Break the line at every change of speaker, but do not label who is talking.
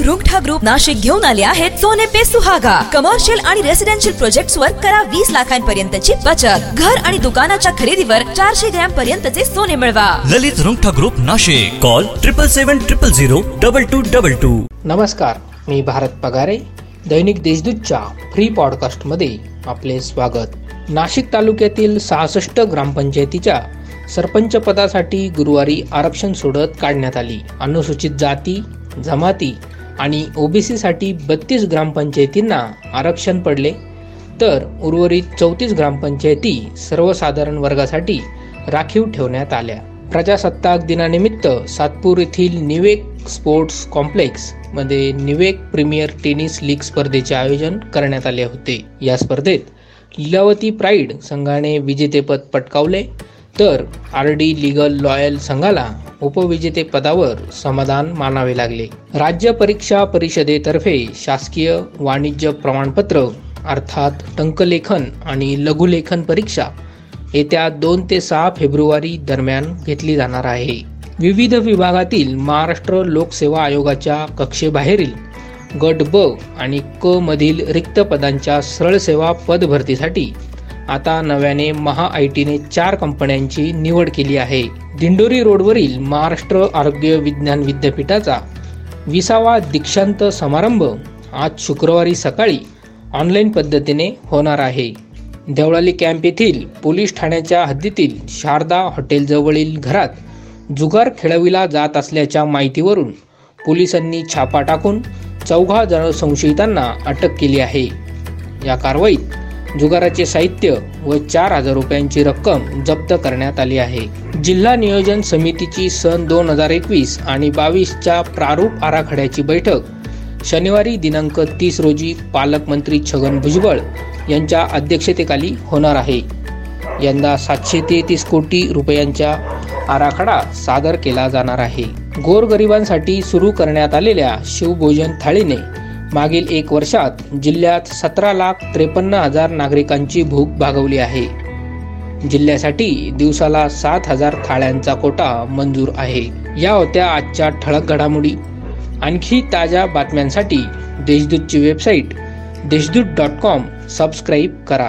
Rungta group Nashik घेऊन आले आहेत सोने पे सुहागा. कमर्शियल आणि रेसिडेन्शियल प्रोजेक्ट वर करा वीस लाखांपर्यंतची बचत. घर आणि दुकानाच्या खरेदीवर चारशे ग्रॅम पर्यंतचे सोने मिळवा.
Lalit Rungta group Nashik. Call triple seven triple zero double two double two
नमस्कार मी भारत पगारे दैनिक देशदूतच्या फ्री पॉडकास्टमध्ये आपले स्वागत. नाशिक तालुक्यातील सहासष्ट ग्रामपंचायतीच्या सरपंच पदासाठी गुरुवारी आरक्षण सोडत काढण्यात आली. अनुसूचित जाती जमाती आणि ओबीसीसाठी बत्तीस ग्रामपंचायतींना आरक्षण पडले. तर उर्वरित चौतीस ग्रामपंचायती सर्वसाधारण वर्गासाठी राखीव ठेवण्यात आल्या. प्रजासत्ताक दिनानिमित्त सातपूर येथील निवेक स्पोर्ट्स कॉम्प्लेक्समध्ये निवेक प्रीमियर टेनिस लीग स्पर्धेचे आयोजन करण्यात आले होते. या स्पर्धेत लीलावती प्राईड संघाने विजेतेपद पटकावले. तर आर डी लिगल लॉयल संघाला उपविजेतेपदावर समाधान मानावे लागले. राज्य परीक्षा परिषदेतर्फे शासकीय वाणिज्य प्रमाणपत्र अर्थात टंकलेखन आणि लघुलेखन परीक्षा येत्या दोन ते सहा फेब्रुवारी दरम्यान घेतली जाणार आहे. विविध विभागातील महाराष्ट्र लोकसेवा आयोगाच्या कक्षेबाहेरील गट ब आणि क मधील रिक्त पदांच्या सरळ सेवा पदभरतीसाठी आता नव्याने महा आय टीने चार कंपन्यांची निवड केली आहे. दिंडोरी रोडवरील महाराष्ट्र आरोग्य विज्ञान विद्यापीठाचा विसावा दीक्षांत समारंभ आज शुक्रवारी सकाळी ऑनलाईन पद्धतीने होणार आहे. देवळाली कॅम्प येथील पोलीस ठाण्याच्या हद्दीतील शारदा हॉटेलजवळील घरात जुगार खेळविला जात असल्याच्या माहितीवरून पोलिसांनी छापा टाकून चौघा जण संशयितांना अटक केली आहे. या कारवाईत जुगाराचे साहित्य व चार हजार रुपयांची रक्कम जप्त करण्यात आली आहे. जिल्हा नियोजन समितीची सन दोन हजार एकवीस आणि बावीसच्या प्रारूप आराखड्याची बैठक शनिवारी दिनांक तीस रोजी पालकमंत्री छगन भुजबळ यांच्या अध्यक्षतेखाली होणार आहे. यंदा सातशे तेहतीस कोटी रुपयांचा आराखडा सादर केला जाणार आहे. गोरगरिबांसाठी सुरू करण्यात आलेल्या शिवभोजन थाळीने मागील एक वर्षात जिल्ह्यात सतरा लाख त्रेपन्न हजार नागरिकांची भूक भागवली आहे. जिल्ह्यासाठी दिवसाला सात हजार थाळ्यांचा कोटा मंजूर आहे. या होत्या आजच्या ठळक घडामोडी. आणखी ताज्या बातम्यांसाठी देशदूतची website Deshdoot dot com subscribe करा.